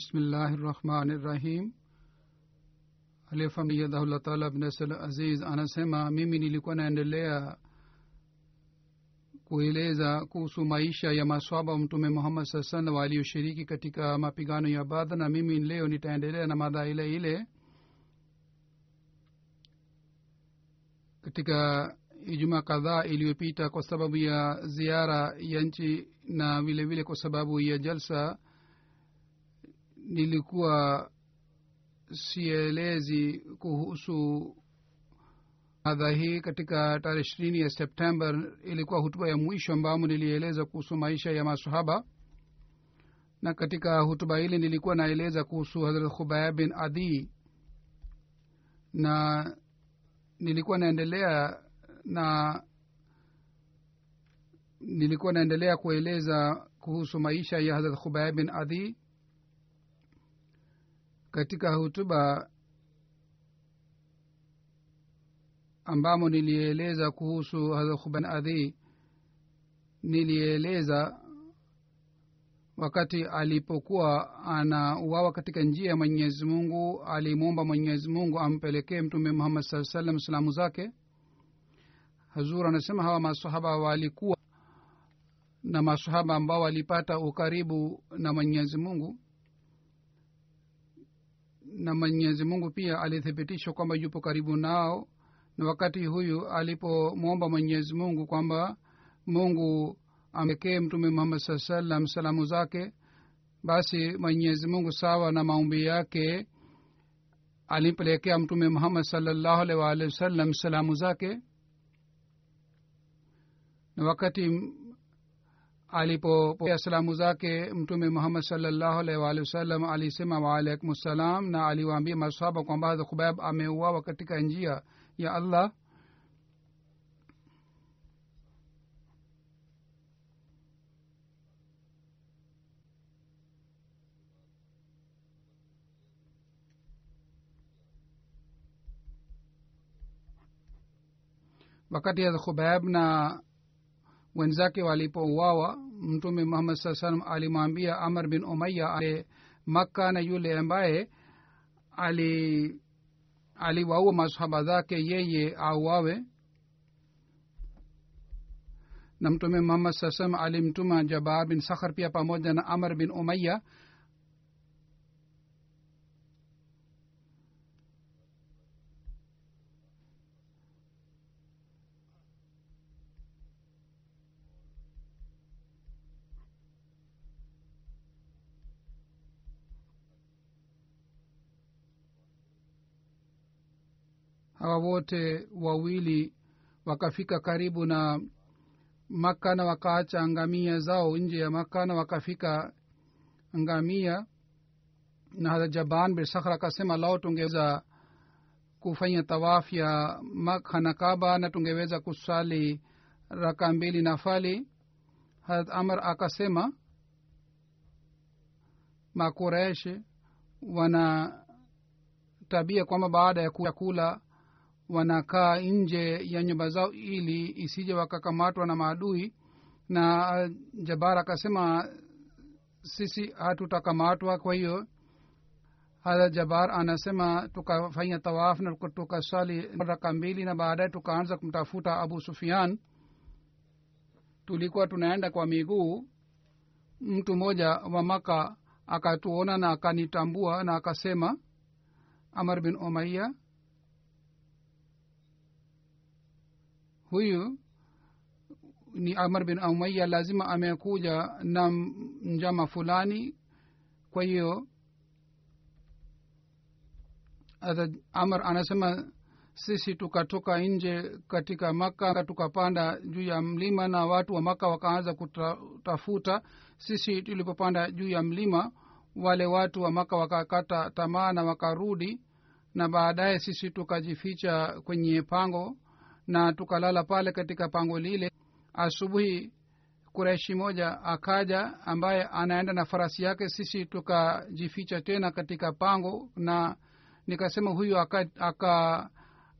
bismillahi rahmani rahim aliyefamiyadahullah taala abnasal aziz anasema mimi nilikuwa naendelea kueleza kuhusu maisha ya maswaba wa mtume muhammad saa salam aliyoshiriki katika mapigano ya badha na mimi leo nitaendelea na madha ile ile katika ijuma kadhaa iliyopita kwa sababu ya ziara ya nchi na vile vile kwa sababu ya jalsa nilikuwa sielezi kuhusu madha hii katika tarehe ishirini ya september. Ilikuwa hutuba ya mwisho ambamo nilieleza kuhusu maisha ya masahaba na katika hutuba hili nilikuwa naeleza kuhusu hazrat khubaya bin adi. Na nilikuwa naendelea na nilikuwa naendelea kueleza kuhusu maisha ya hazrat khubaya bin adi katika hutuba ambamo nilieleza kuhusu hazrat adhi nilieleza wakati alipokuwa anauawa katika njia ya mwenyezi mungu alimwomba mwenyezi mungu ampelekee mtume muhammad saa salam salamu zake. Hazur anasema hawa masahaba walikuwa na masahaba ambao walipata ukaribu na mwenyezi mungu na mwenyezi mungu pia alithibitishwa kwamba yupo karibu nao. Na wakati huyu alipomwomba mwenyezi mungu kwamba mungu amekee mtume muhammad saa salam salamu zake basi mwenyezi mungu sawa na maombi yake alimpelekea mtume muhammad salllahu alaihi waalihi wasallam salamu zake. Na wakati alipopokea salamu zake mtume muhammad salllahu alaihi waalihi wasallam alisema waalaikum ssalam na aliwaambia masahaba kwamba hadha khubab ameuawa katika njia ya allah. Wakati hadha khubab na wenzake walipouawa mtume muhammad saa salam alimwambia amr bin umaya ale makka na yule ambaye ali aliwaua masahaba zake yeye auawe. Na mtume muhammad saa salam alimtuma jabar bin sakhar pia pamoja na amr bin umaya hawa wote wawili wakafika karibu na maka na wakaacha ngamia zao nje ya maka na wakafika ngamia. Na hadrat jaban bin sakhra akasema lao tungeweza kufanya tawaf ya makha na na tungeweza kusali raka mbili nafali hadrat amr akasema makuresh wana tabia kwamba baada ya kula wanakaa nje ya nyumba zao ili isije wakakamatwa na maadui. Na jabar akasema sisi hatutakamatwa. Kwa hiyo hadha jabar anasema tukafanya tawaf na tukasali raka mbili na baadaye tukaanza kumtafuta abu sufian tulikuwa tunaenda kwa miguu. Mtu mmoja wa maka akatuona na akanitambua na akasema amar bin omaiya huyu ni amar bin umaya lazima amekuja na njama fulani. Kwa hiyo amar anasema sisi tukatoka nje katika maka tukapanda juu ya mlima na watu wa maka wakaanza kutafuta. Sisi tulipopanda juu ya mlima wale watu wa maka wakakata tamaa na wakarudi na baadaye sisi tukajificha kwenye pango na tukalala pale katika pango lile. Asubuhi kureshi moja akaja ambaye anaenda na farasi yake sisi tukajificha tena katika pango na nikasema huyu aka, aka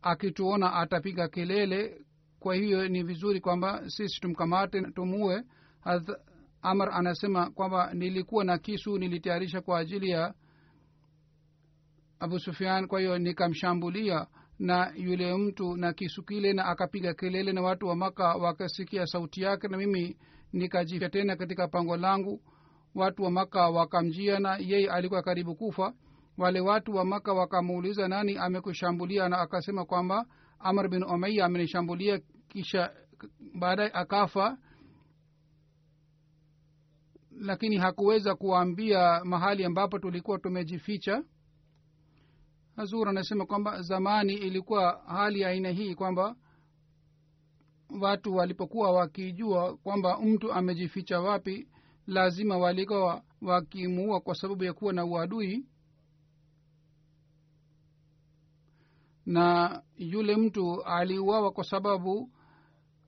akituona atapiga kelele. Kwa hiyo ni vizuri kwamba sisi tumkamate tumue. Amar anasema kwamba nilikuwa na kisu nilitayarisha kwa ajili ya abu sufian kwa hiyo nikamshambulia na yule mtu na kisu kile na akapiga kelele na watu wa maka wakasikia sauti yake na mimi nikajifya tena katika pango langu. Watu wa maka wakamjia na yeye alikuwa karibu kufa. Wale watu wa maka wakamuuliza nani amekushambulia? Na akasema kwamba amr bin umaiya amenishambulia kisha baadaye akafa. Lakini hakuweza kuwaambia mahali ambapo tulikuwa tumejificha hazur anasema kwamba zamani ilikuwa hali ya aina hii kwamba watu walipokuwa wakijua kwamba mtu amejificha wapi lazima walikuwa wakimuua kwa sababu ya kuwa na uadui. Na yule mtu aliuawa kwa sababu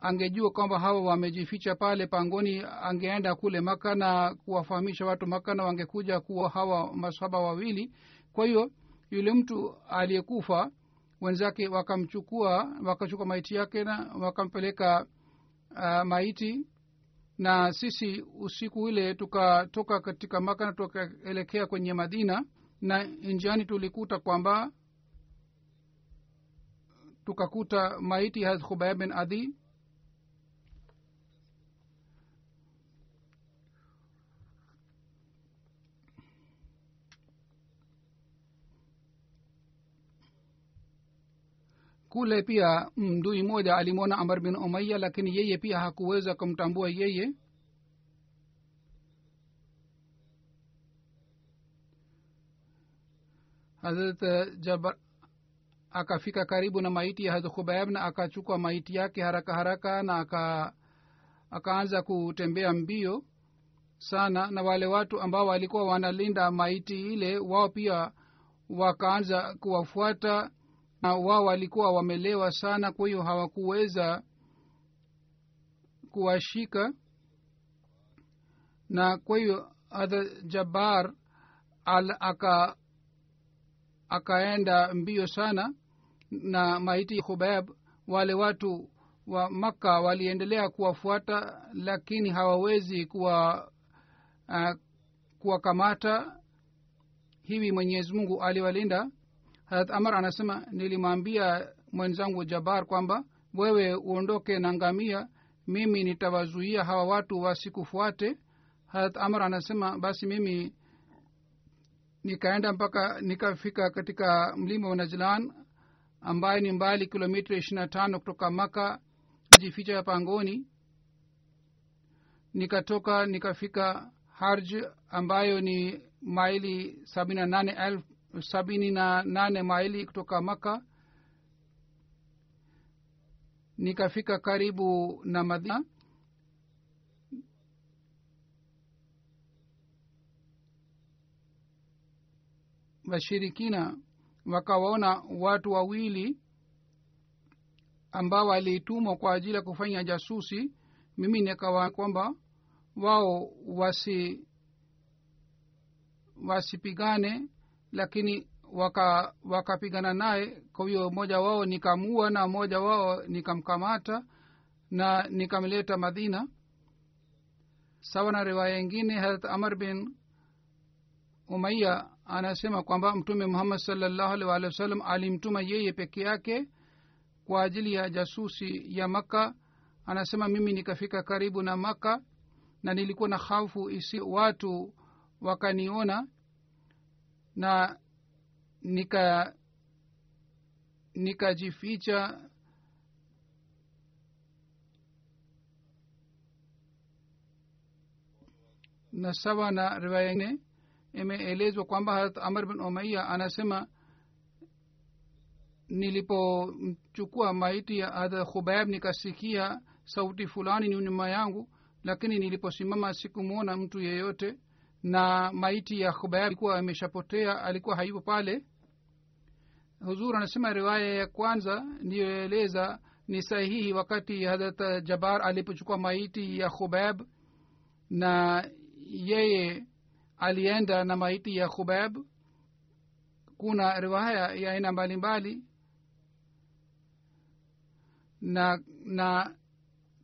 angejua kwamba hawa wamejificha pale pangoni angeenda kule maka na kuwafahamisha watu maka na wangekuja kuwa hawa masaba wawili. Kwa hiyo yule mtu aliyekufa wenzake wakamchukua wakachukua maiti yake na wakampeleka uh, maiti. Na sisi usiku ile tukatoka katika maka na tukaelekea kwenye madina na njiani tulikuta kwamba tukakuta maiti harat khubaya bin adi kule pia mdui moja alimwona amar bin umaya lakini yeye pia hakuweza kumtambua yeye. Hazrat jabar akafika karibu na maiti ya hazrat khubaib na akachukua maiti yake haraka haraka na aka akaanza kutembea mbio sana. Na wale watu ambao walikuwa wanalinda maiti ile wao pia wakaanza kuwafuata na wao walikuwa wamelewa sana kwa hiyo hawakuweza kuwashika. Na kwa hiyo hadha jabar al aka akaenda mbio sana na maiti hubeb wale watu wa makka waliendelea kuwafuata lakini hawawezi kuwa uh, kuwakamata. Hivi mwenyezi mungu aliwalinda harat amar anasema nilimwambia mwenzangu jabar kwamba wewe uondoke na ngamia mimi nitawazuia hawa watu wasikufuate. Harat amar anasema basi mimi nikaenda mpaka nikafika katika mlima wa najlan ambaye ni mbali kilomita ishiri na tano kutoka maka jificha ya pangoni nikatoka nikafika harj ambayo ni maili sabini na nane elfu sabini na nane maili kutoka maka nikafika karibu na madina. Washirikina wakawaona watu wawili ambao walitumwa kwa ajili ya kufanya jasusi. Mimi nikawa kwamba wao wasi wasipigane lakini waka wakapigana naye. Kwa hiyo mmoja wao nikamua na mmoja wao nikamkamata na nikamleta madina. Sawa na riwaya ingine harat amar bin umaiya anasema kwamba mtume muhammad salllahu alih walih wa sallam alimtuma yeye peke yake kwa ajili ya jasusi ya makka. Anasema mimi nikafika karibu na makka na nilikuwa na hafu isi watu wakaniona na nika nikajificha na sawa na riwaya ingine imeelezwa kwamba harat amr bin umaiya anasema nilipomchukua maiti ya adha khubaib nikasikia sauti fulani ni nyuma yangu lakini niliposimama sikumwona mtu yeyote na maiti ya khubaib alikuwa ameshapotea alikuwa hayupo pale. Huzur anasema riwaya ya kwanza ndiyoeleza ni sahihi wakati hadrat jabar alipochukua maiti ya khubab na yeye alienda na maiti ya khubab kuna riwaya ya aina mbalimbali na na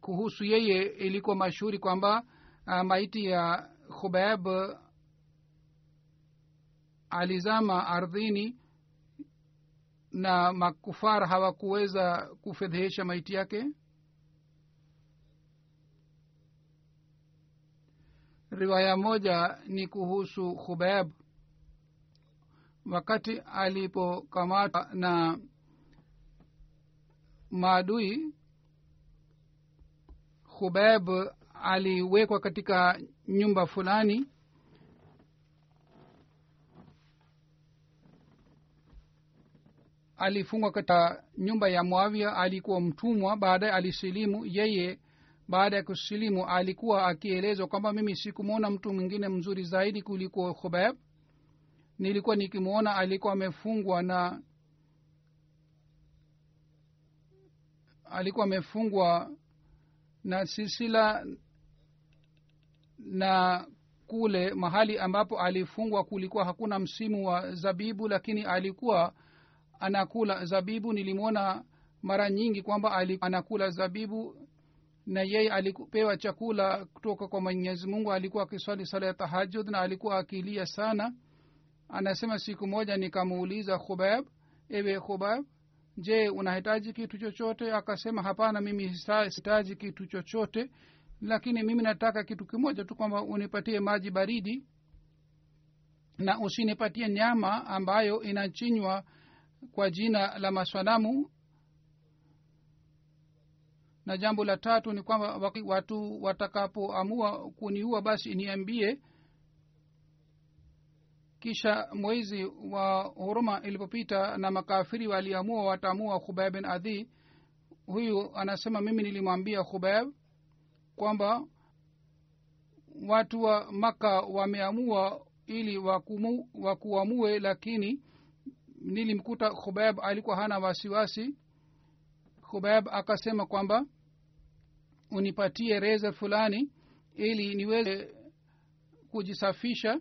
kuhusu yeye ilikuwa mashuhuri kwamba uh, maiti ya khubab alizama ardhini na makufar hawakuweza kufedhehesha maiti yake. Riwaya moja ni kuhusu khubab wakati alipokamatwa na maadui khubab aliwekwa katika nyumba fulani. Alifungwa katika nyumba ya mwavia alikuwa mtumwa baadaye alisilimu yeye. Baada ya kusilimu alikuwa akielezwa kwamba mimi sikumwona mtu mwingine mzuri zaidi kuliko khubab nilikuwa nikimwona alikuwa amefungwa na alikuwa amefungwa na silsila na kule mahali ambapo alifungwa kulikuwa hakuna msimu wa zabibu lakini alikuwa anakula zabibu. Nilimwona mara nyingi kwamba anakula zabibu na yeye alipewa chakula kutoka kwa mwenyezi mungu. Alikuwa akiswali sala ya tahajud na alikuwa akilia sana. Anasema siku moja nikamuuliza khubab ewe khubab je unahitaji kitu chochote? Akasema hapana mimi sihitaji kitu chochote lakini mimi nataka kitu kimoja tu kwamba unipatie maji baridi na usinipatie nyama ambayo inachinywa kwa jina la maswanamu. Na jambo la tatu ni kwamba watu watakapoamua kuniua basi niambie. Kisha mwezi wa huruma ilipopita na makafiri waliamua wataamua khubaib bin adhi huyu anasema mimi nilimwambia khubaib kwamba watu wa maka wameamua ili wakumu, wakuamue lakini nilimkuta khubaib alikuwa hana wasiwasi. Khubaib akasema kwamba unipatie reza fulani ili niweze kujisafisha.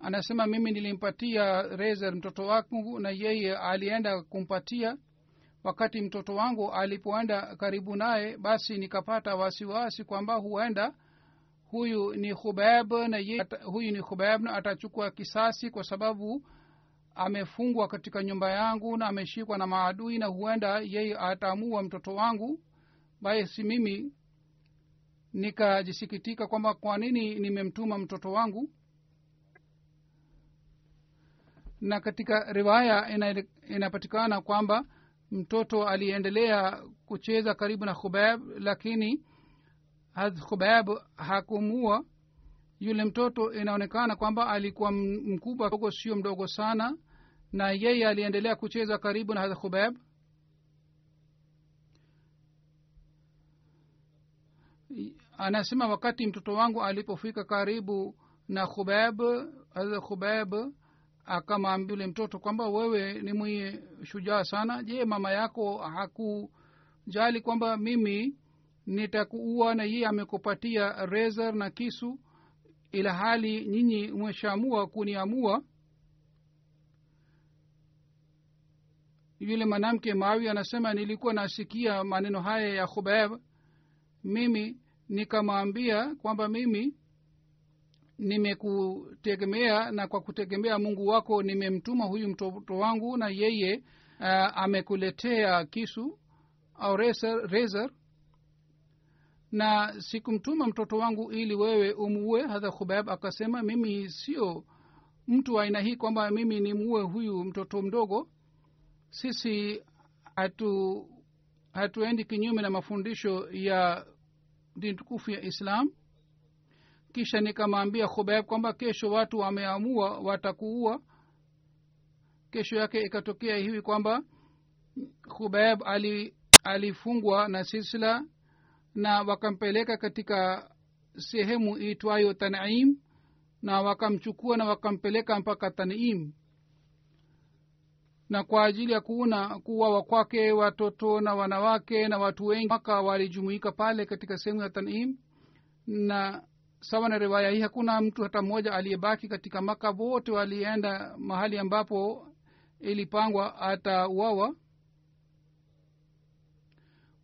Anasema mimi nilimpatia reser mtoto wangu na yeye alienda kumpatia wakati mtoto wangu alipoenda karibu naye basi nikapata wasiwasi kwamba huenda huyu ni hubeb na ye, huyu ni hubeb na atachukua kisasi kwa sababu amefungwa katika nyumba yangu na ameshikwa na maadui na huenda yeye ataamua mtoto wangu. Basi mimi nikajisikitika kwamba kwa nini nimemtuma mtoto wangu. Na katika riwaya ina, inapatikana kwamba mtoto aliendelea kucheza karibu na khubab lakini khubab hakumua yule mtoto inaonekana kwamba alikuwa mkubwa dogo sio mdogo sana na yeye aliendelea kucheza karibu na hadha khubab anasema wakati mtoto wangu alipofika karibu na khubab hadha khubab akamwambia yule mtoto kwamba wewe ni mwenye shujaa sana. Je mama yako hakujali kwamba mimi nitakuua na yeye amekupatia rezer na kisu ila hali nyinyi mweshaamua kuniamua? Yule mwanamke mawi anasema nilikuwa nasikia maneno haya ya khubeb mimi nikamwambia kwamba mimi nimekutegemea na kwa kutegemea mungu wako nimemtuma huyu mtoto wangu na yeye uh, amekuletea kisu au razor, na sikumtuma mtoto wangu ili wewe umuue hadha khubab akasema mimi sio mtu aina hii kwamba mimi nimuue huyu mtoto mdogo. Sisi hatu hatuendi kinyume na mafundisho ya dini tukufu ya islam kisha nikamwambia khubaib kwamba kesho watu wameamua watakuua. Kesho yake ikatokea hivi kwamba khubaib ali alifungwa na silsila na wakampeleka katika sehemu iitwayo tanim na wakamchukua na wakampeleka mpaka tanim na kwa ajili ya kuona kuwawa kwake watoto na wanawake na watu wengi maka walijumuika pale katika sehemu ya tanim na sawa na riwaya hii hakuna mtu hata mmoja aliyebaki katika maka wote walienda mahali ambapo ilipangwa atauawa.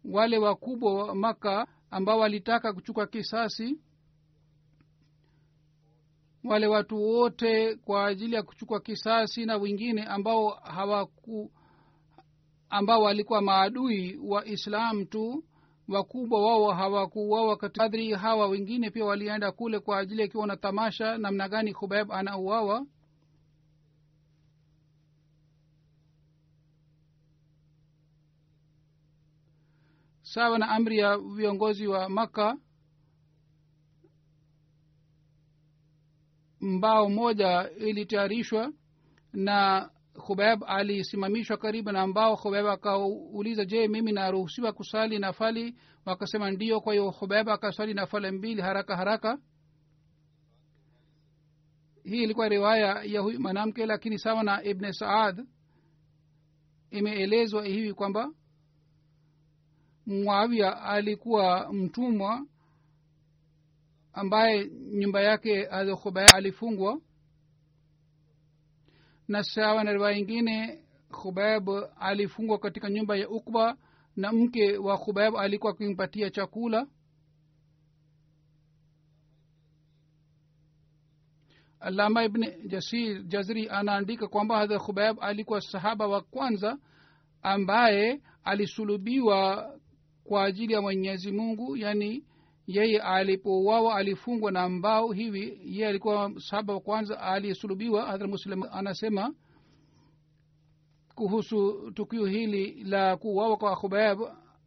Wale wakubwa wa maka ambao walitaka kuchukua kisasi wale watu wote kwa ajili ya kuchukua kisasi na wengine ambao hawaku ambao walikuwa maadui wa islam tu wakubwa wao hawakuuawa kadri hawa wengine pia walienda kule kwa ajili akiwa na tamasha namna gani khubaib anauawa? Sawa na amri ya viongozi wa maka mbao moja ilitayarishwa na khubaib alisimamishwa karibu na ambao khubaib akauliza je mimi naruhusiwa kusali nafali? Wakasema ndio. Kwa hiyo khubaib akaswali nafali mbili haraka haraka. Hii ilikuwa riwaya ya huyu mwanamke lakini sawa na ibne saad imeelezwa hivi kwamba muawia alikuwa mtumwa ambaye nyumba yake khubaya alifungwa na sawa na riwaya ingine khubab alifungwa katika nyumba ya ukba na mke wa khubab alikuwa akimpatia chakula. Alama ibn jasir jazri anaandika kwamba hadha khubab alikuwa sahaba wa kwanza ambaye alisulubiwa kwa ajili ya mwenyezi mungu yani yeye alipouawa alifungwa na mbao hivi yeye alikuwa saba wa kwanza aliyesulubiwa. Hadhra muslim anasema kuhusu tukio hili la kuuawa kwa khubaib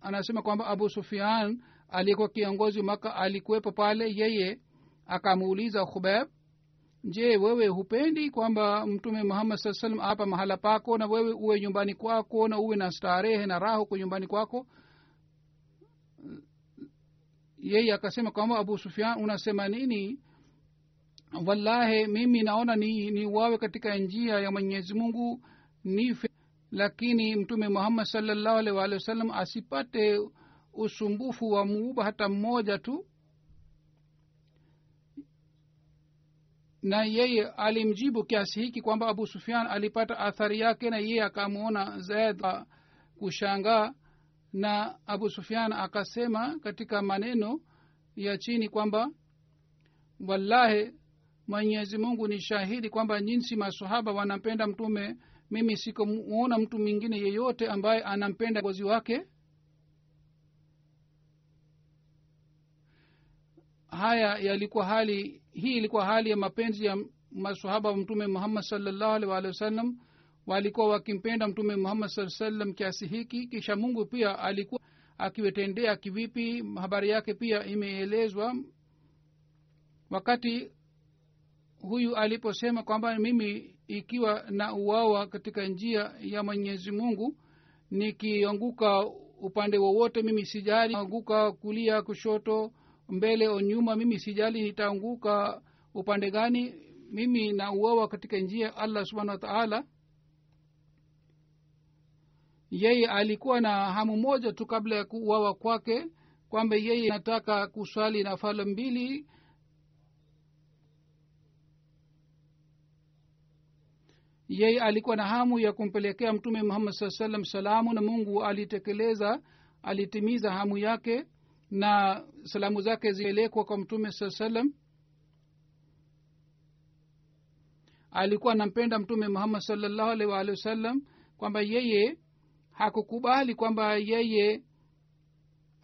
anasema kwamba abu sufian aliyekuwa kiongozi maka alikuwepo pale. Yeye akamuuliza khubaib je wewe hupendi kwamba mtume muhammad saa salam hapa mahala pako na wewe uwe nyumbani kwako na uwe na starehe na raha huko nyumbani kwako yeye akasema kwamba abu sufian unasema nini? Wallahi mimi naona ni ni wawe katika njia ya mwenyezi mungu nife lakini mtume muhammad salllahu alih waalihi wasallam asipate usumbufu wa muuba hata mmoja tu. Na yeye alimjibu kiasi hiki kwamba abu sufian alipata athari yake na yeye akamwona zaid kushangaa na abu sufian akasema katika maneno ya chini kwamba wallahi mwenyezi mungu ni shahidi kwamba jinsi masahaba wanampenda mtume mimi sikumuona mtu mwingine yeyote ambaye anampenda gozi wake. Haya yalikuwa hali hii ilikuwa hali ya mapenzi ya masahaba wa mtume muhammad salllahu alih sallam wasallam walikuwa wakimpenda mtume muhammad saa salam kiasi hiki kisha mungu pia alikuwa akiwetendea kivipi? Habari yake pia imeelezwa. Wakati huyu aliposema kwamba mimi ikiwa na uwawa katika njia ya mwenyezi mungu nikianguka upande wowote mimi sijali. Anguka kulia kushoto mbele o nyuma mimi sijali. Nitaanguka upande gani? Mimi nauawa katika njia allah subhanahu wa taala yeye alikuwa na hamu moja tu kabla ya kuuawa kwake kwamba yeye anataka kuswali na fala mbili. Yeye alikuwa na hamu ya kumpelekea mtume muhammad saa salam salamu na mungu alitekeleza alitimiza hamu yake na salamu zake zilipelekwa kwa mtume saa salam alikuwa anampenda mtume muhammad salllahu alhi waalihi wasallam kwamba yeye hakukubali kwamba yeye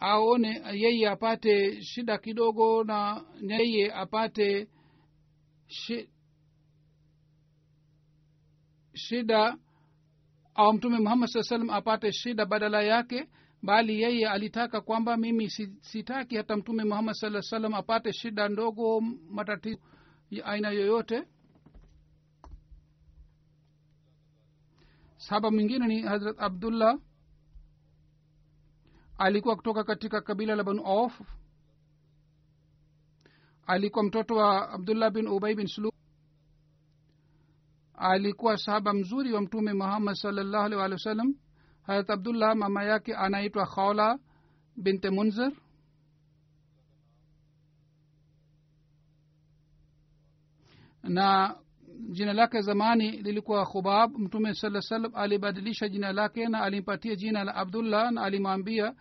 aone yeye apate shida kidogo na yeye apate shi, shida au mtume muhammad saa salam apate shida badala yake bali yeye alitaka kwamba mimi sitaki hata mtume muhammad saa salam apate shida ndogo matatizo aina yoyote sahaba mwingine ni hazrat abdullah. Alikuwa kutoka katika kabila la banu auf. Alikuwa mtoto wa abdullah bin ubai bin sulu alikuwa sahaba mzuri wa mtume muhammad salllahu alih walih wa sallam. Harat abdullah mama yake anaitwa khaula binte munzir. Na jina lake zamani lilikuwa khubab. Mtume saa salam alibadilisha jina lake na alimpatia jina la abdullah na alimwambia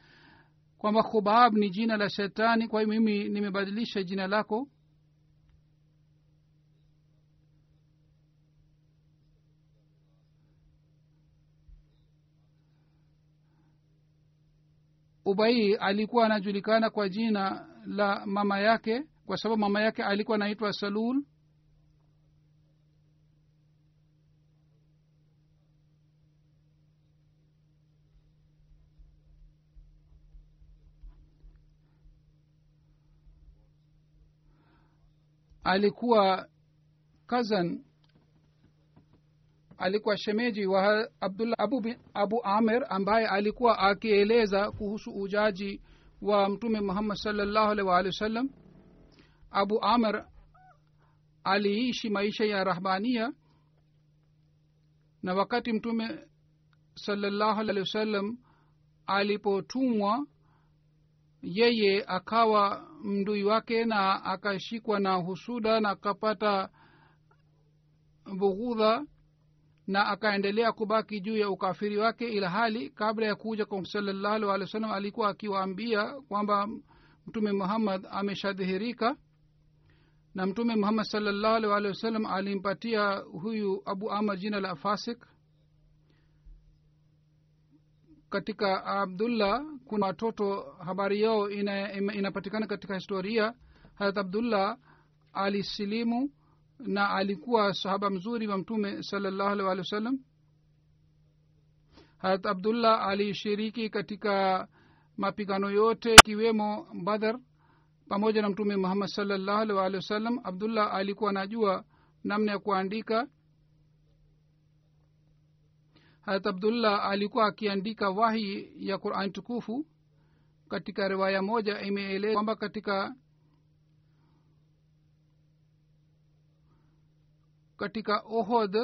kwamba khubab ni jina la shetani kwa hiyo mimi nimebadilisha jina lako. Ubai alikuwa anajulikana kwa jina la mama yake kwa sababu mama yake alikuwa anaitwa salul alikuwa cousin alikuwa shemeji wa abdullah abu, abu amir ambaye alikuwa akieleza kuhusu ujaji wa mtume muhammad salllahu alih waalihi wasallam. Abu amir aliishi maisha ya rahbania na wakati mtume salllahu alehi wasallam alipotumwa yeye akawa mdui wake na akashikwa na husuda na akapata bughudha na akaendelea kubaki juu ya ukafiri wake ila hali kabla ya kuja kwa salallahu alih wa sallam alikuwa akiwaambia kwamba mtume muhammad ameshadhihirika. Na mtume muhammad salallahu alih walih wasallam alimpatia huyu abu amar jina la fasik katika abdullah kuna watoto habari yao ina, inapatikana katika historia. Harat abdullah alisilimu na alikuwa sahaba mzuri wa mtume salallahu alih walih wa sallam harat abdullah alishiriki katika mapigano yote ikiwemo badhar pamoja na mtume muhammad salallahu alih walih wa sallam abdullah alikuwa anajua namna ya kuandika harat abdullah alikuwa akiandika wahi ya qurani tukufu. Katika riwaya moja imeeleza kwamba katika katika ohod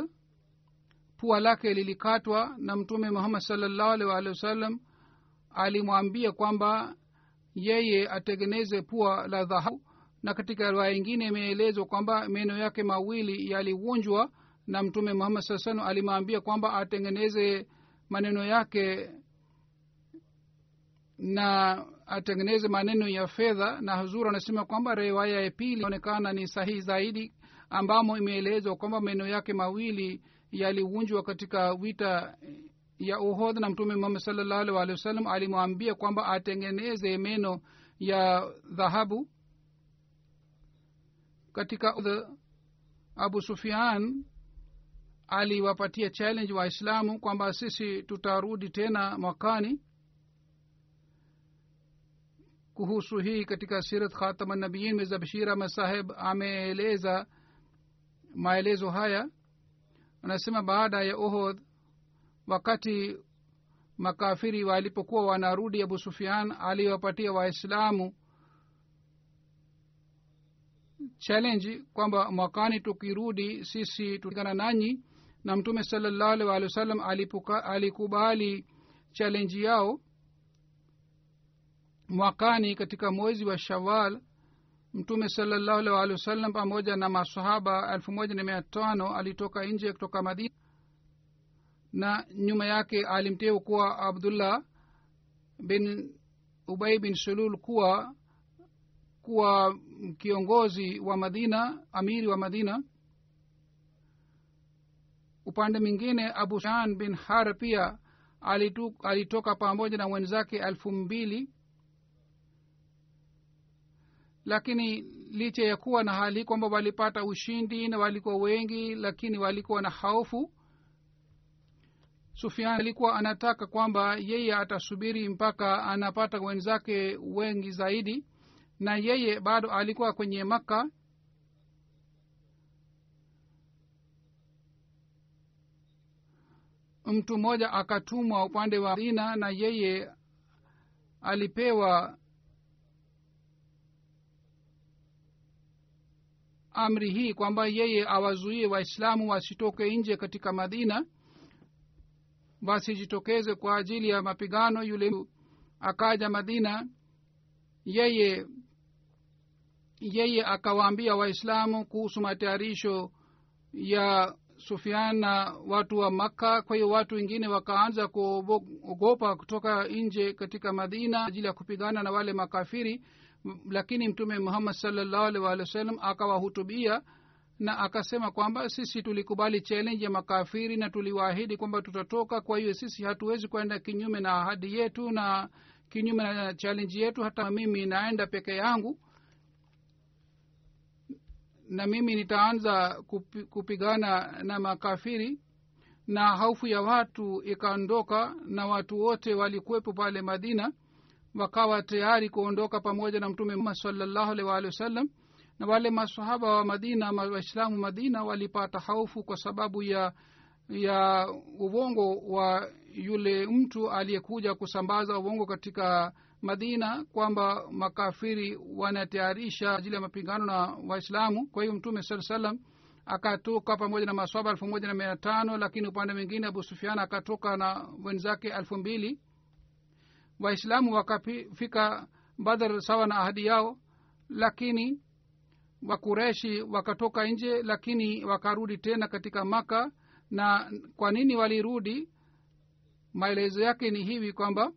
pua lake lilikatwa na mtume muhammad salllahu alih waalihi wasallam alimwambia kwamba yeye atengeneze pua la dhahabu. Na katika riwaya ingine imeelezwa kwamba meno yake mawili yalivunjwa na mtume muhammad saa salam alimwambia kwamba atengeneze maneno yake na atengeneze maneno ya fedha na huzur anasema kwamba riwaya ya pili inaonekana ni sahihi zaidi ambamo imeelezwa kwamba maneno yake mawili yaliunjwa katika vita ya uhodh na mtume muhammad salllahu alhi wasallam alimwambia kwamba atengeneze meno ya dhahabu katika abu sufian aliwapatia challenge waislamu kwamba sisi tutarudi tena mwakani. Kuhusu hii katika sirat khatama nabiin mirza bashir ahmad saheb ameeleza maelezo haya. Anasema baada ya ohod wakati makafiri walipokuwa wanarudi abu sufian aliwapatia waislamu challenge kwamba mwakani tukirudi sisi tutikana nanyi na mtume salallahu alih walih wa sallam alikubali chalenji yao mwakani katika mwezi wa shawal mtume salallahu alih waalihi wa sallam pamoja na masahaba elfu moja na mia tano alitoka nje kutoka madina. Na nyuma yake alimteu kuwa abdullah bin ubai bin sulul kuwa kuwa kiongozi wa madina amiri wa madina upande mwingine abu shan bin har pia alitu, alitoka pamoja na wenzake elfu mbili. Lakini licha ya kuwa na hali kwamba walipata ushindi na walikuwa wengi lakini walikuwa na haufu sufian alikuwa anataka kwamba yeye atasubiri mpaka anapata wenzake wengi zaidi na yeye bado alikuwa kwenye makka mtu mmoja akatumwa upande wa madina na yeye alipewa amri hii kwamba yeye awazuie waislamu wasitoke nje katika madina wasijitokeze kwa ajili ya mapigano. Yule akaja madina yeye yeye akawaambia waislamu kuhusu matayarisho ya sufian na watu wa makka. Kwa hiyo watu wengine wakaanza kuogopa kutoka nje katika madina ajili ya kupigana na wale makafiri. Lakini mtume muhammad salllahu alih akawahutubia na akasema kwamba sisi tulikubali challenge ya makafiri na tuliwaahidi kwamba tutatoka. Kwa hiyo sisi hatuwezi kwenda kinyume na ahadi yetu na kinyume na challenge yetu. Hata mimi naenda peke yangu na mimi nitaanza kupi, kupigana na makafiri na haufu ya watu ikaondoka na watu wote walikuwepo pale madina wakawa tayari kuondoka pamoja na mtume salllahu alih waalihi wasallam na wale masahaba wa madina ma- waislamu madina walipata haufu kwa sababu ya ya uvongo wa yule mtu aliyekuja kusambaza uvongo katika madina kwamba makafiri wanatayarisha ajili ya mapigano na waislamu. Kwa hiyo mtume saa salam akatoka pamoja na maswaba elfu moja na mia tano lakini upande mwingine abu sufian akatoka na wenzake elfu mbili. Waislamu wakafika badhar sawa na ahadi yao lakini wakureshi wakatoka nje lakini wakarudi tena katika maka na kwa nini walirudi? Maelezo yake ni hivi kwamba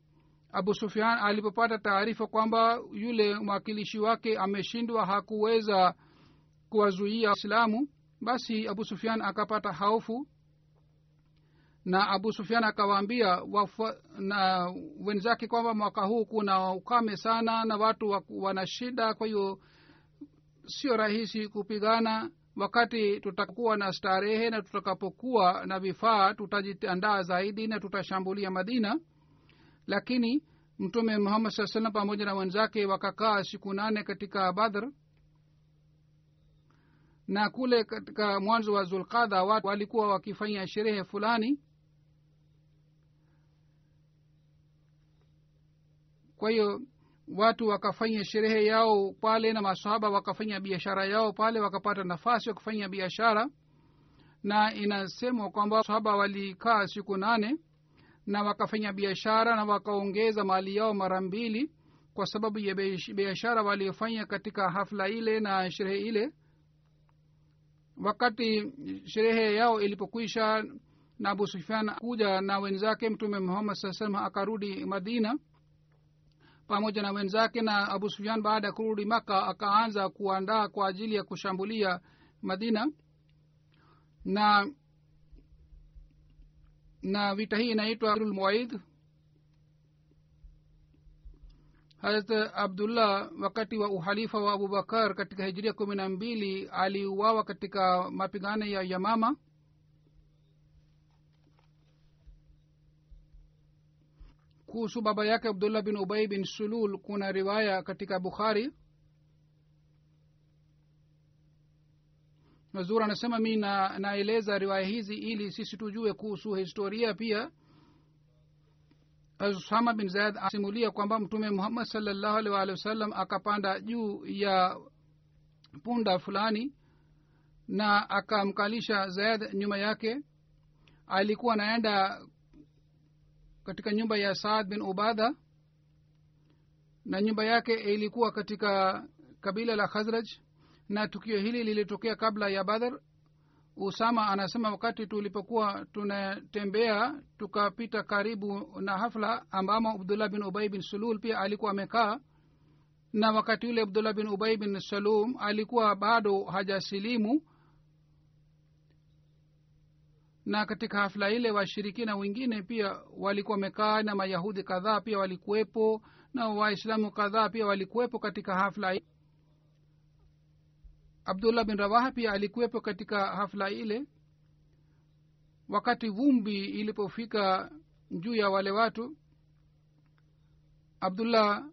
abu sufian alipopata taarifa kwamba yule mwakilishi wake ameshindwa hakuweza kuwazuia waislamu basi abu sufian akapata haufu na abu sufian akawaambia na wenzake kwamba mwaka huu kuna ukame sana na watu wa- wana shida kwa hiyo sio rahisi kupigana. Wakati tutakuwa na starehe na tutakapokuwa na vifaa tutajiandaa zaidi na tutashambulia madina lakini mtume muhammad saa salam pamoja na wenzake wakakaa siku nane katika badr. Na kule katika mwanzo wa zulqadha watu walikuwa wakifanya sherehe fulani. Kwa hiyo watu wakafanya sherehe yao pale na masahaba wakafanya biashara yao pale wakapata nafasi ya kufanya biashara. Na inasemwa kwamba sahaba walikaa siku nane na wakafanya biashara na wakaongeza mali yao mara mbili kwa sababu ya biashara waliofanya katika hafla ile na sherehe ile. Wakati sherehe yao ilipokwisha na abu sufian kuja na wenzake mtume muhammad saa salam akarudi madina pamoja na wenzake na abu sufian baada ya kurudi maka akaanza kuandaa kwa ajili ya kushambulia madina. Na na vita hii inaitwa lmuaid harat abdullah wakati wa uhalifa wa abubakar katika hijiria kumi na mbili aliuawa katika mapigano ya yamama. Kuhusu baba yake abdullah bin ubai bin sulul kuna riwaya katika bukhari mazur anasema mi na, naeleza riwaya hizi ili sisi tujue kuhusu historia pia. Usama bin zaid asimulia kwamba mtume muhammad salllahu alih waalihi wasallam akapanda juu ya punda fulani na akamkalisha zaid nyuma yake. Alikuwa anaenda katika nyumba ya saad bin ubadha na nyumba yake ilikuwa katika kabila la khazraj na tukio hili lilitokea kabla ya badhar usama anasema wakati tulipokuwa tunatembea tukapita karibu na hafla ambamo abdullah bin ubai bin sulul pia alikuwa amekaa. Na wakati yule abdullah bin ubai bin salum alikuwa bado hajasilimu. Na katika hafla ile washirikina wengine pia walikuwa wamekaa na mayahudi kadhaa pia walikuwepo na waislamu kadhaa pia walikuwepo katika hafla hii abdullah bin rawaha pia alikuwepo katika hafla ile wakati vumbi ilipofika juu ya wale watu. Abdullah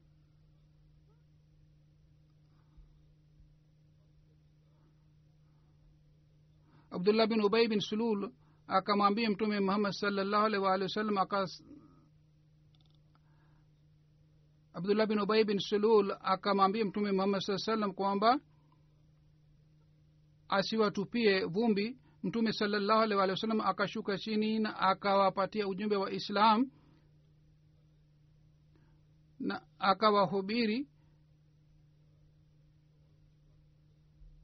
abdullah bin ubai bin sulul akamwambia mtume muhammad salllahu alih waalihi wasallam akas abdullah bin ubai bin sulul akamwambia mtume muhammad saa salam kwamba asiwatupie vumbi. Mtume salallahu alih walih wasallam akashuka chini na akawapatia ujumbe wa islam na akawahubiri.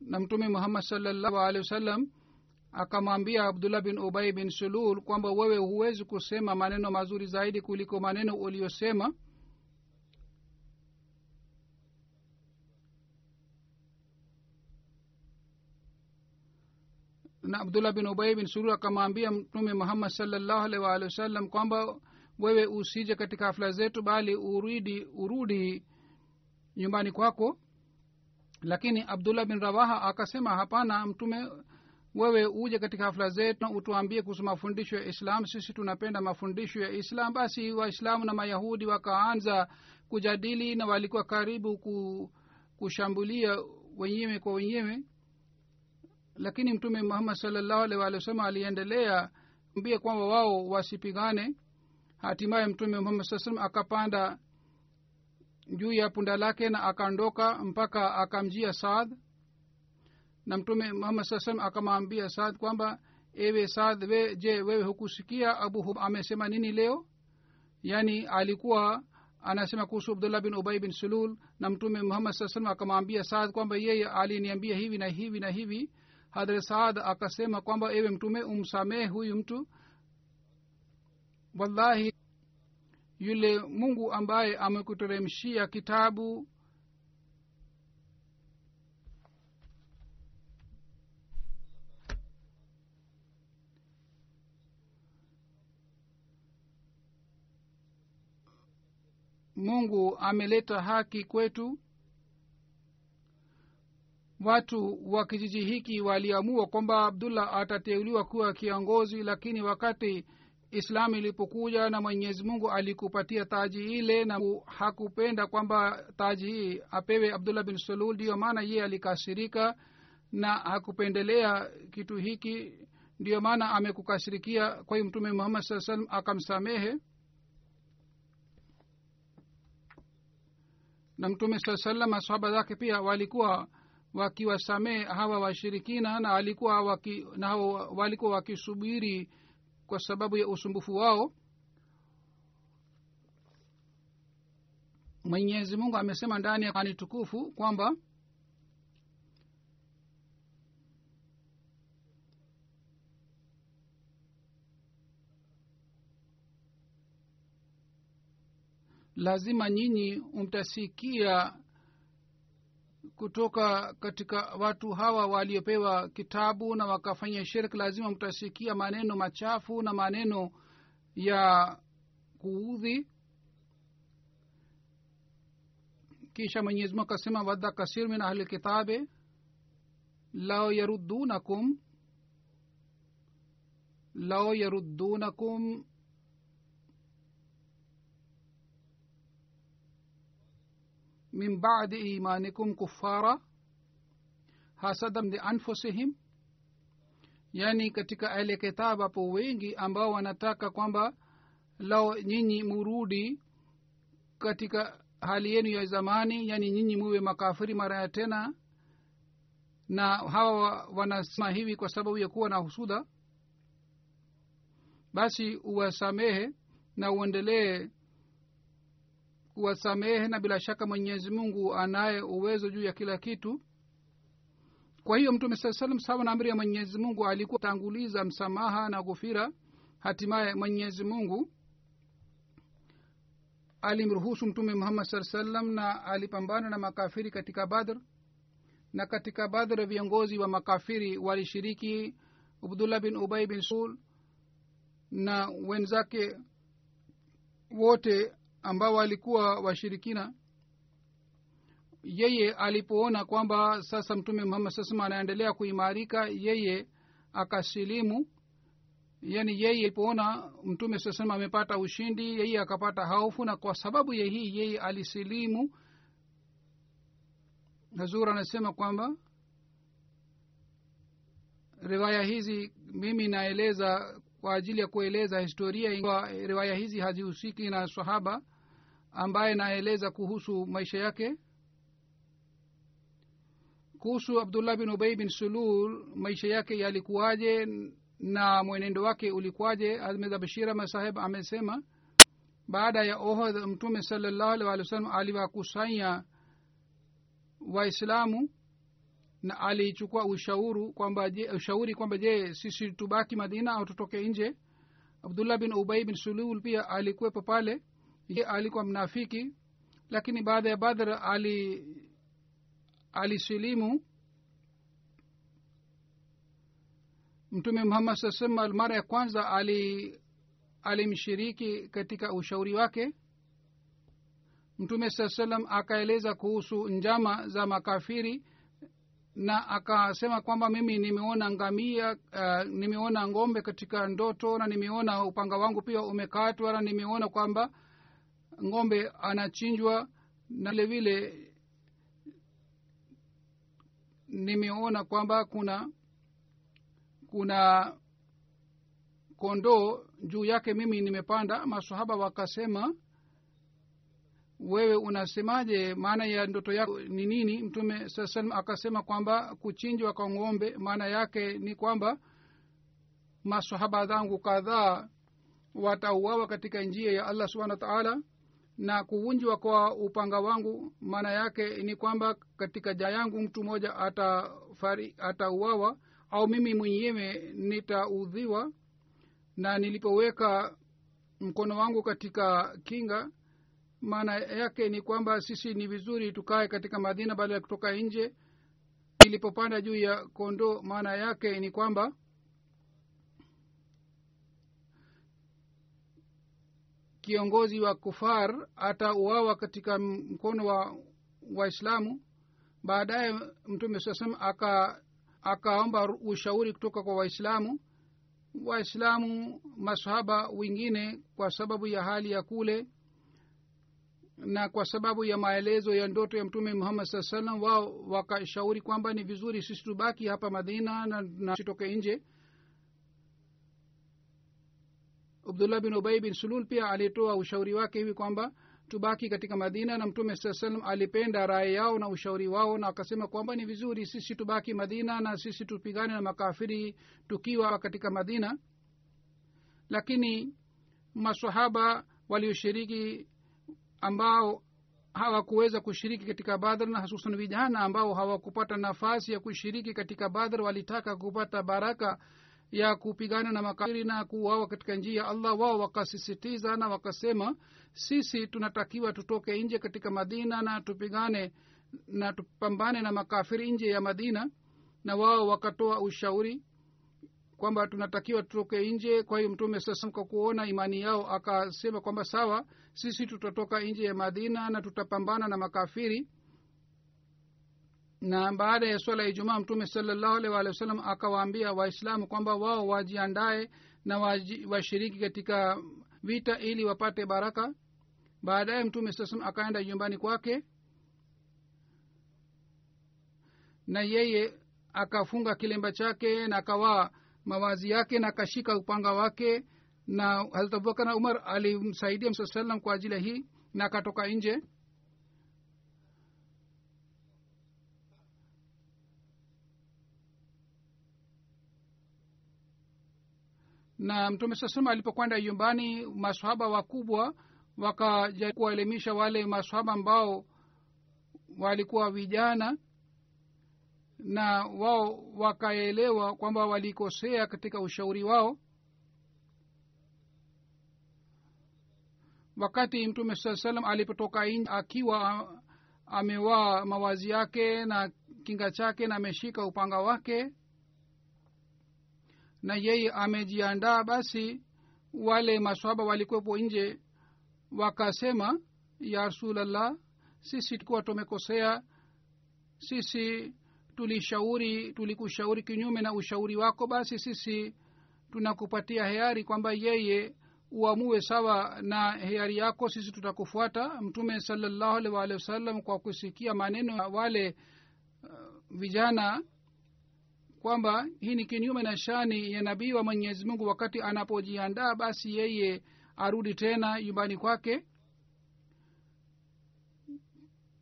Na mtume muhammad salallahu alehi wasallam akamwambia abdullah bin ubai bin sulul kwamba wewe huwezi kusema maneno mazuri zaidi kuliko maneno uliyosema na abdullah bin ubai bin surur akamwambia mtume muhammad salllahu alaihi waalihi wasallam kwamba wewe usije katika hafla zetu bali urudi urudi nyumbani kwako. Lakini abdullah bin rawaha akasema hapana mtume wewe uje katika hafla zetu na utuambie kuhusu mafundisho ya islam. Sisi tunapenda mafundisho ya islam. Basi waislamu na mayahudi wakaanza kujadili na walikuwa karibu kushambulia wenyewe kwa wenyewe lakini mtume muhammad salllahu alih walih wasallam aliendelea mbie kwamba wao wasipigane. Hatimaye mtume muhammad saa salam akapanda juu ya punda lake na akaondoka mpaka akamjia saad. Na mtume muhammad saa salam akamwambia saad kwamba ewe saad we je wewe hukusikia abu hub amesema nini leo? Yaani alikuwa anasema kuhusu abdullah bin ubai bin sulul na mtume muhammad saa salam akamwambia saad kwamba yeye aliniambia hivi na hivi na hivi hadhrat saad akasema kwamba ewe mtume umsamehe huyu mtu. Wallahi yule mungu ambaye amekuteremshia kitabu mungu ameleta haki kwetu watu wa kijiji hiki waliamua kwamba abdullah atateuliwa kuwa kiongozi lakini wakati islamu ilipokuja na mwenyezi mungu alikupatia taji ile na hakupenda kwamba taji hii apewe abdullah bin sulul ndiyo maana yeye alikasirika na hakupendelea kitu hiki ndiyo maana amekukasirikia. Kwa hiyo mtume muhammad saa salam akamsamehe. Na mtume saa salam masahaba zake pia walikuwa wakiwasamehe hawa washirikina na alikuwa waki, na hawa walikuwa wakisubiri kwa sababu ya usumbufu wao. Mwenyezi mungu amesema ndani ya kani tukufu kwamba lazima nyinyi mtasikia kutoka katika watu hawa waliopewa kitabu na wakafanya shirk lazima mtasikia maneno machafu na maneno ya kuudhi. Kisha mwenyezimungu akasema wadha kasir min ahli kitabe lao yaruddunakum lao yaruddunakum min badi imanikum kufara hasadam lianfusihim yaani katika ahli kitab hapo wengi ambao wanataka kwamba lao nyinyi murudi katika hali yenu ya zamani yaani nyinyi muwe makafiri mara ya tena na hawa wanasema hivi kwa sababu ya kuwa na husuda basi uwasamehe na uendelee kuwasamehe na bila shaka mwenyezi mungu anaye uwezo juu ya kila kitu. Kwa hiyo mtume saa salam sawa na amri ya mwenyezi mungu alikuwa tanguliza msamaha na ghufira. Hatimaye mwenyezi mungu alimruhusu mtume muhammad saa salam na alipambana na makafiri katika badr. Na katika badr viongozi wa makafiri walishiriki. Abdullah bin ubai bin sul na wenzake wote ambao walikuwa washirikina yeye alipoona kwamba sasa mtume muhammad saa salam anaendelea kuimarika yeye akasilimu. Yaani yeye alipoona mtume saa salam amepata ushindi yeye akapata haufu na kwa sababu ya hii yeye alisilimu. Hazur anasema kwamba riwaya hizi mimi naeleza kwa ajili ya kueleza historia riwaya hizi hazihusiki na sahaba ambaye naeleza kuhusu maisha yake? Kuhusu abdullah bin ubei bin sulul maisha yake yalikuwaje na mwenendo wake ulikuwaje? Ahmed bashira masaheb amesema baada ya ohod mtume salallahu alih walih wa sallam aliwakusanya waislamu na alichukua ushauru kwamba je ushauri kwamba je sisi tubaki madina au tutoke nje? Abdullah bin ubai bin sulul pia alikuwepo pale ye alikuwa mnafiki lakini baada ya badr ali alisilimu. Mtume muhammad saa sema mara ya kwanza ali alimshiriki katika ushauri wake. Mtume saa salam akaeleza kuhusu njama za makafiri na akasema kwamba mimi nimeona ngamia uh, nimeona ngombe katika ndoto na nimeona upanga wangu pia umekatwa na nimeona kwamba ngombe anachinjwa na vile vile nimeona kwamba kuna kuna kondoo juu yake mimi nimepanda. Masahaba wakasema wewe unasemaje? Maana ya ndoto yako ni nini? Mtume saa salam akasema kwamba kuchinjwa kwa ng'ombe maana yake ni kwamba masahaba zangu kadhaa watauawa katika njia ya allah subhana wa taala na kuvunjwa kwa upanga wangu maana yake ni kwamba katika jaa yangu mtu mmoja atauawa au mimi mwenyewe nitaudhiwa. Na nilipoweka mkono wangu katika kinga maana yake ni kwamba sisi ni vizuri tukae katika madhina baada ya kutoka nje. Nilipopanda juu ya kondoo maana yake ni kwamba kiongozi wa kufar atauawa katika mkono wa waislamu. Baadaye mtume saa salam aka akaomba ushauri kutoka kwa waislamu. Waislamu masahaba wengine kwa sababu ya hali ya kule na kwa sababu ya maelezo ya ndoto ya mtume muhammad saa salam wao wakashauri kwamba ni vizuri sisi tubaki hapa madina na, na sitoke nje abdullah bin ubai bin sulul pia alitoa ushauri wake hivi kwamba tubaki katika madina na mtume saa salam alipenda raya yao na ushauri wao na akasema kwamba ni vizuri sisi tubaki madina na sisi tupigane na makafiri tukiwa katika madina. Lakini masahaba walioshiriki ambao hawakuweza kushiriki katika badr na hususan vijana ambao hawakupata nafasi ya kushiriki katika badr walitaka kupata baraka ya kupigana na makafiri na kuuawa katika njia ya allah wao wakasisitiza na wakasema sisi tunatakiwa tutoke nje katika madina na tupigane na tupambane na makafiri nje ya madina. Na wao wakatoa ushauri kwamba tunatakiwa tutoke nje. Kwa hiyo mtume sasa kwa kuona imani yao akasema kwamba sawa sisi tutatoka nje ya madina na tutapambana na makafiri na baada ya swala ya ijumaa mtume salallahu alih walih wa sallam akawaambia waislamu kwamba wao wajiandae na washiriki katika vita ili wapate baraka. Baadaye mtume saa salam akaenda nyumbani kwake na yeye akafunga kilemba chake na akawaa mawazi yake na akashika upanga wake. Na hazrat abubakar umar alimsaidia msaa salam kwa ajili hii na akatoka nje na mtume saa salama alipokwenda nyumbani maswahaba wakubwa wakaja kuwaelimisha wale maswahaba ambao walikuwa vijana na wao wakaelewa kwamba walikosea katika ushauri wao. Wakati mtume saa salam alipotoka nje akiwa amewaa mawazi yake na kinga chake na ameshika upanga wake na yeye amejiandaa basi wale maswaba walikwepo nje wakasema ya rasulllah sisi tukuwa tumekosea sisi tulishauri tulikushauri kinyume na ushauri wako basi sisi tunakupatia heari kwamba yeye uamue sawa na hiari yako sisi tutakufuata. Mtume salallahu alih waalihi wasallam kwa kusikia maneno ya wale uh, vijana kwamba hii ni kinyume na shani ya nabii wa mwenyezi mungu. Wakati anapojiandaa basi yeye arudi tena nyumbani kwake.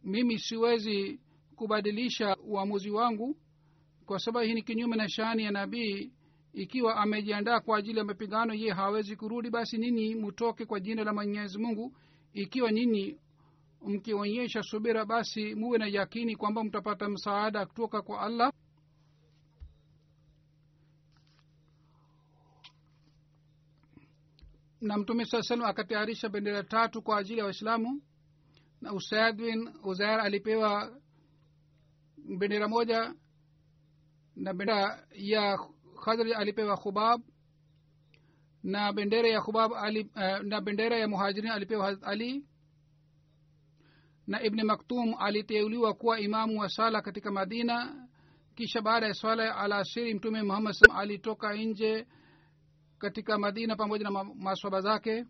Mimi siwezi kubadilisha uamuzi wangu kwa sababu hii ni kinyume na shani ya nabii. Ikiwa amejiandaa kwa ajili ya mapigano ye hawezi kurudi basi nini mutoke kwa jina la mwenyezi mungu. Ikiwa nini mkionyesha subira basi muwe na yakini kwamba mtapata msaada kutoka kwa allah na mtume saa salam akatayarisha bendera tatu kwa ajili ya waislamu. Na usaid bin uzair alipewa bendera moja na bendera ya khadri alipewa khubab. Na bendera ya khubab ali, uh, na bendera ya muhajirin alipewa ali. Na ibni maktum aliteuliwa kuwa imamu wa sala katika madina. Kisha baada ya swala ya alasiri mtume muhammad alitoka nje katika madina pamoja na maswaba zake.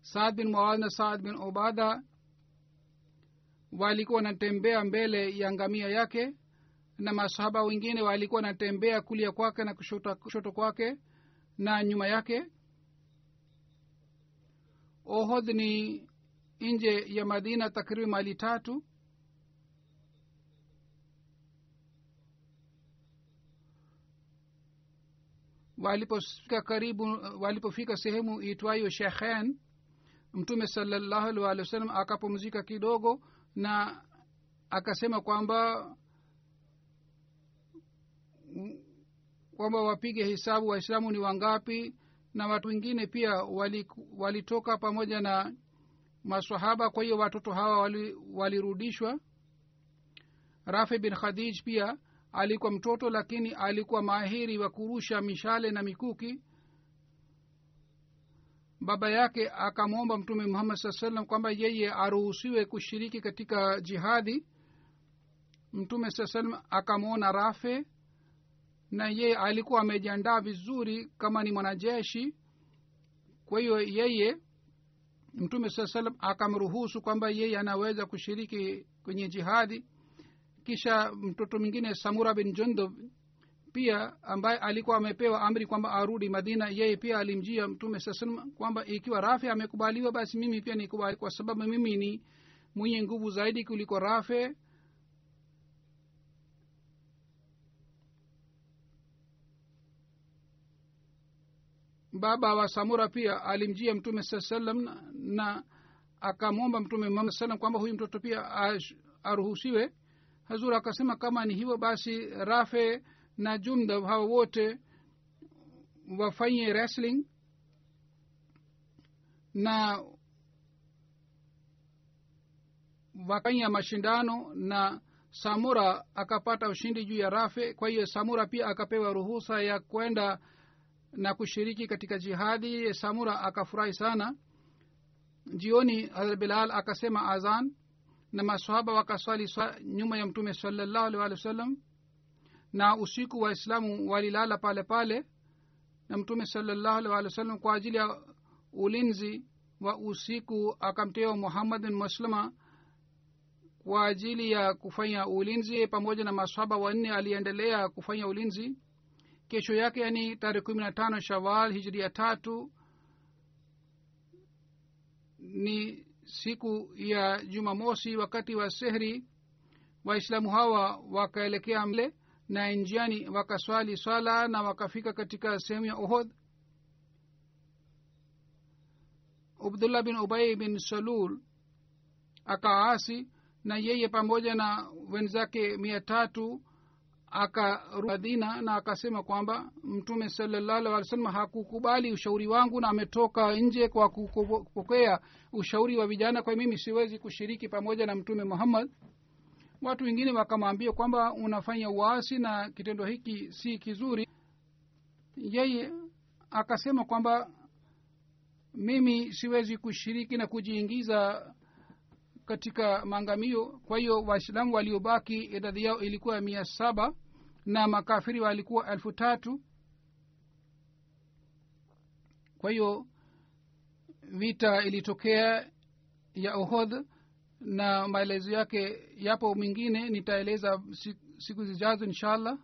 Saad bin muad na saad bin ubada walikuwa wanatembea mbele ya ngamia yake na masahaba wengine walikuwa wanatembea kulia kwake na kushoto, kushoto kwake na nyuma yake. Ohod ni nje ya madina takriban mali tatu walipofika karibu walipofika sehemu itwayo shekhen mtume salallahu alih walih wa sallam akapumzika kidogo na akasema kwamba kwamba wapige hesabu waislamu ni wangapi? Na watu wengine pia walitoka wali pamoja na masahaba kwa hiyo watoto hawa walirudishwa. Wali rafi bin khadij pia alikuwa mtoto lakini alikuwa mahiri wa kurusha mishale na mikuki. Baba yake akamwomba mtume muhammad saa salam kwamba yeye aruhusiwe kushiriki katika jihadi. Mtume saa salam akamwona rafe na yeye alikuwa amejiandaa vizuri kama ni mwanajeshi. Kwa hiyo yeye mtume saa salam akamruhusu kwamba yeye anaweza kushiriki kwenye jihadi kisha mtoto mwingine samura bin jundub pia ambaye alikuwa amepewa amri kwamba arudi madina yeye pia alimjia mtume saa salam kwamba ikiwa rafe amekubaliwa basi mimi pia nikubali kwa sababu mimi ni mwenye nguvu zaidi kuliko rafe. Baba wa samura pia alimjia mtume saa salam na, akamwomba mtume muhammad salam kwamba huyu mtoto pia aruhusiwe hazur akasema kama ni hivyo basi rafe na jumda hawa wote wafanye wrestling na wakanya mashindano na samura akapata ushindi juu ya rafe. Kwa hiyo samura pia akapewa ruhusa ya kwenda na kushiriki katika jihadi. Samura akafurahi sana. Jioni hazrat bilal akasema azan na masahaba wakaswali nyuma ya mtume salallahu alih walih wa sallam na usiku waislamu walilala pale pale na mtume salallahu alih walih wa sallam kwa ajili ya ulinzi wa usiku akamtewa muhammad bin kwa ajili ya kufanya ulinzi pamoja na masahaba wanne aliendelea kufanya ulinzi. Kesho yake yani tarehe kumi na tano shawal hijiria tatu ni siku ya jumamosi wakati wa sehri waislamu hawa wakaelekea mle na njiani wakaswali swala na wakafika katika sehemu ya ohod abdullah bin ubai bin salul akaasi na yeye pamoja na wenzake mia tatu akamadina na akasema kwamba mtume salallahu alih wa hakukubali ushauri wangu na ametoka nje kwa kupokea ushauri wa vijana. Kwa mimi siwezi kushiriki pamoja na mtume muhammad. Watu wengine wakamwambia kwamba unafanya uasi na kitendo hiki si kizuri. Yeye akasema kwamba mimi siwezi kushiriki na kujiingiza katika maangamio. Kwa hiyo waislamu waliobaki idadi yao ilikuwa mia saba na makafiri walikuwa elfu tatu. Kwa hiyo vita ilitokea ya ohodh na maelezo yake yapo mengine nitaeleza siku zijazo inshallah.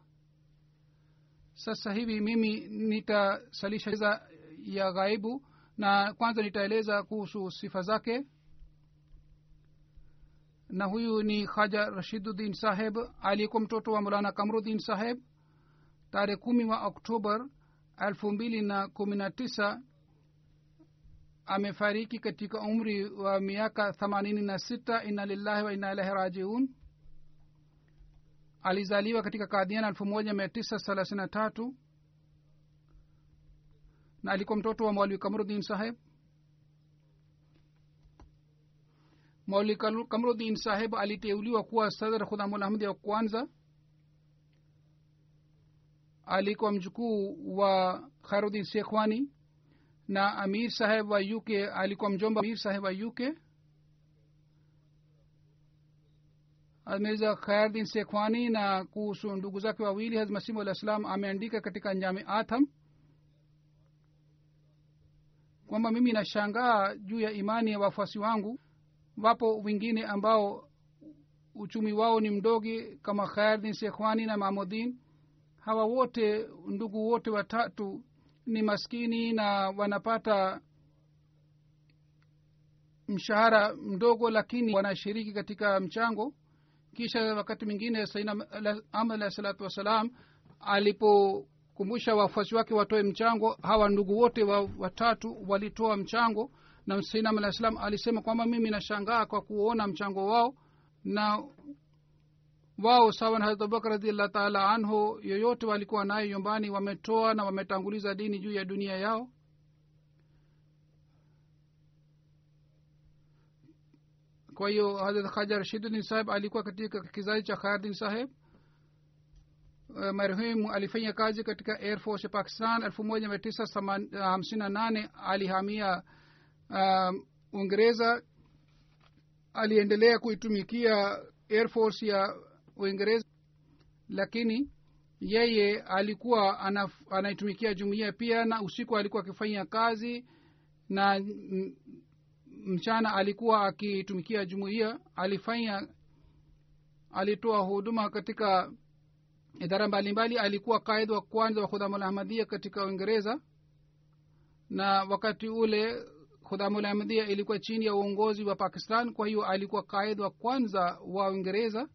Sasa hivi mimi nitasalisha ya ghaibu na kwanza nitaeleza kuhusu sifa zake na huyu ni khaja rashiduddin saheb aliyekuwa mtoto wa mulana kamruddin saheb tarehe kumi wa oktobar elfu mbili na kumi na tisa amefariki katika umri wa miaka themanini na sita. Inna lillahi wa inna ilahi rajiun. Alizaliwa katika kadhiana elfu moja mia tisa thelathini na tatu na alikuwa mtoto wa mwaliwi kamruddin saheb mauli kamrudin saheb aliteuliwa kuwa sadr khudhamulahmdi wa kwanza. Alikuwa mjukuu wa khairuddin shekhwani. Na amir saheb wa uk alikuwa mjomba amir saheb wa uk mirza khairuddin sekhwani na kuhusu ndugu zake wawili hazmasimu alah salam ameandika katika njame atham kwamba mimi nashangaa juu ya imani ya wafuasi wangu wapo wengine ambao uchumi wao ni mdogi kama khairdin shekhwani na mahmudin hawa wote ndugu wote watatu ni maskini na wanapata mshahara mdogo lakini wanashiriki katika mchango. Kisha wakati mwingine saina ahmad alahi salatu wassalam alipokumbusha wafuasi wake watoe mchango hawa ndugu wote wa, watatu walitoa mchango na sainam alah salam alisema kwamba mimi nashangaa kwa kuona mchango wao na wao sawa na abubakar radiallahu taala anhu yoyote walikuwa nayo nyumbani wametoa na wametanguliza dini juu ya dunia yao. Kwa hiyo hadrat khaja rashiduddin saheb alikuwa katika kizazi cha khayardin saheb uh, marehemu alifanya kazi katika air force ya pakistan. Elfu moja mia tisa hamsini na nane alihamia um, uingereza aliendelea kuitumikia air force ya uingereza lakini yeye alikuwa anaitumikia jumuiya pia na usiku alikuwa akifanya kazi na mchana alikuwa akitumikia jumuiya. Alifanya alitoa huduma katika idara mbalimbali. Alikuwa kaid wa kwanza wa khudhamulahmadia katika uingereza na wakati ule khudhamulahmadia ilikuwa chini ya uongozi wa pakistan kwa hiyo alikuwa kaid wa kwanza wa uingereza.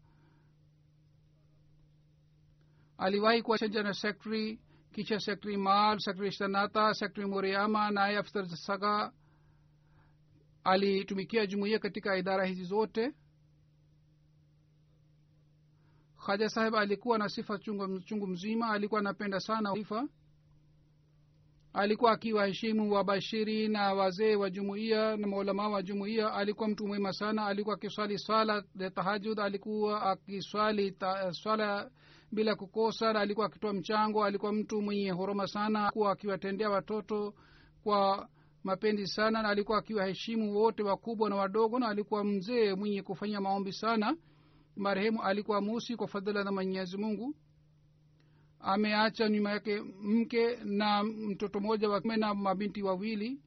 Aliwahi kuwa na sekretary kisha sektri mal sektri shanata sektri moriama naye afsar saga alitumikia jumuiya katika idara hizi zote. Khaja saheb alikuwa na sifa chungu, chungu mzima alikuwa anapenda sana ifa alikuwa akiwaheshimu wabashiri na wazee wa jumuiya na maulamaa wa jumuiya. Alikuwa mtu mwema sana. Alikuwa akiswali swala ya tahajud alikuwa akiswali ta, swala bila kukosa na alikuwa akitoa mchango. Alikuwa mtu mwenye huruma sana. Alikuwa akiwatendea watoto kwa mapendi sana na alikuwa akiwaheshimu wote wakubwa na wadogo na alikuwa mzee mwenye kufanya maombi sana. Marehemu alikuwa musi kwa fadhila na mwenyezi mungu ameacha nyuma yake mke na mtoto mmoja wake na mabinti wawili.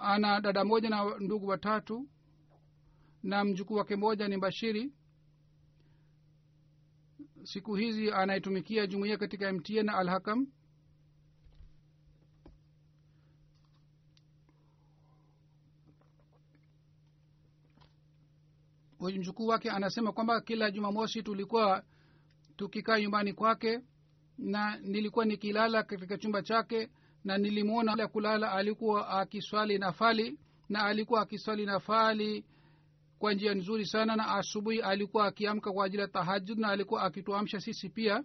Ana dada moja na ndugu watatu na mjukuu wake moja ni bashiri. Siku hizi anaitumikia jumuiya katika mtn na alhakam. Mjukuu wake anasema kwamba kila jumamosi tulikuwa tukikaa nyumbani kwake na nilikuwa nikilala katika chumba chake na nilimwona kulala alikuwa akiswali nafali na alikuwa akiswali nafali kwa njia nzuri sana na asubuhi alikuwa akiamka kwa ajili ya tahajud na alikuwa akituamsha sisi pia.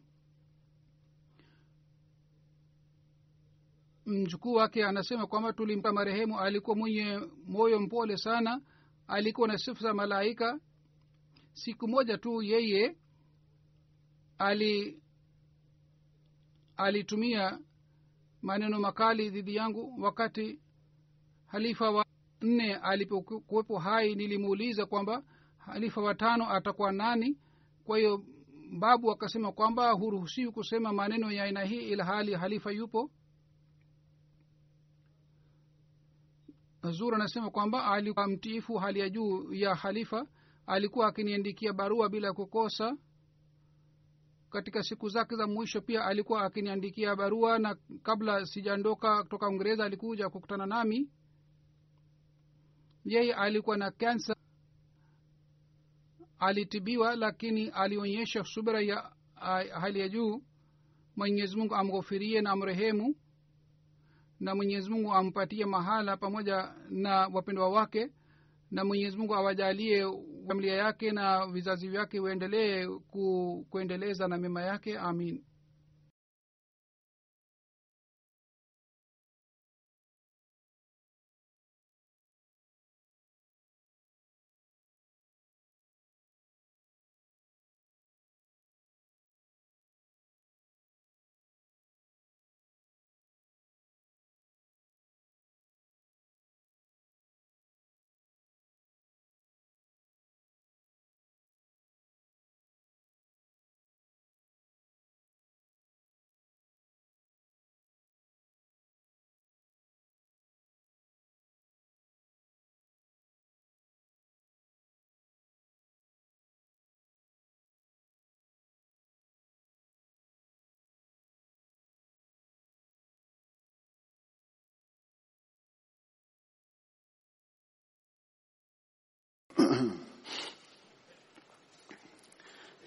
Mjukuu wake anasema kwamba tulimpa marehemu alikuwa mwenye moyo mpole sana alikuwa na sifa za malaika. Siku moja tu yeye ali alitumia maneno makali dhidi yangu wakati halifa wa nne alipokuwepo hai. Nilimuuliza kwamba halifa watano atakuwa nani? Kwa hiyo babu akasema kwamba huruhusiwi kusema maneno ya aina hii ila hali halifa yupo. Zur anasema kwamba alikuwa mtiifu hali ya juu ya halifa. Alikuwa akiniandikia barua bila kukosa katika siku zake za mwisho pia alikuwa akiniandikia barua na kabla sijaondoka kutoka uingereza alikuja kukutana nami. Yeye alikuwa na kansa alitibiwa lakini alionyesha subira ya hali ya juu. Mwenyezi mungu amghofirie na amrehemu na mwenyezi mungu ampatie mahala pamoja na wapendwa wake na mwenyezi mungu awajalie familia yake na vizazi vyake uendelee ku, kuendeleza na mema yake. Amin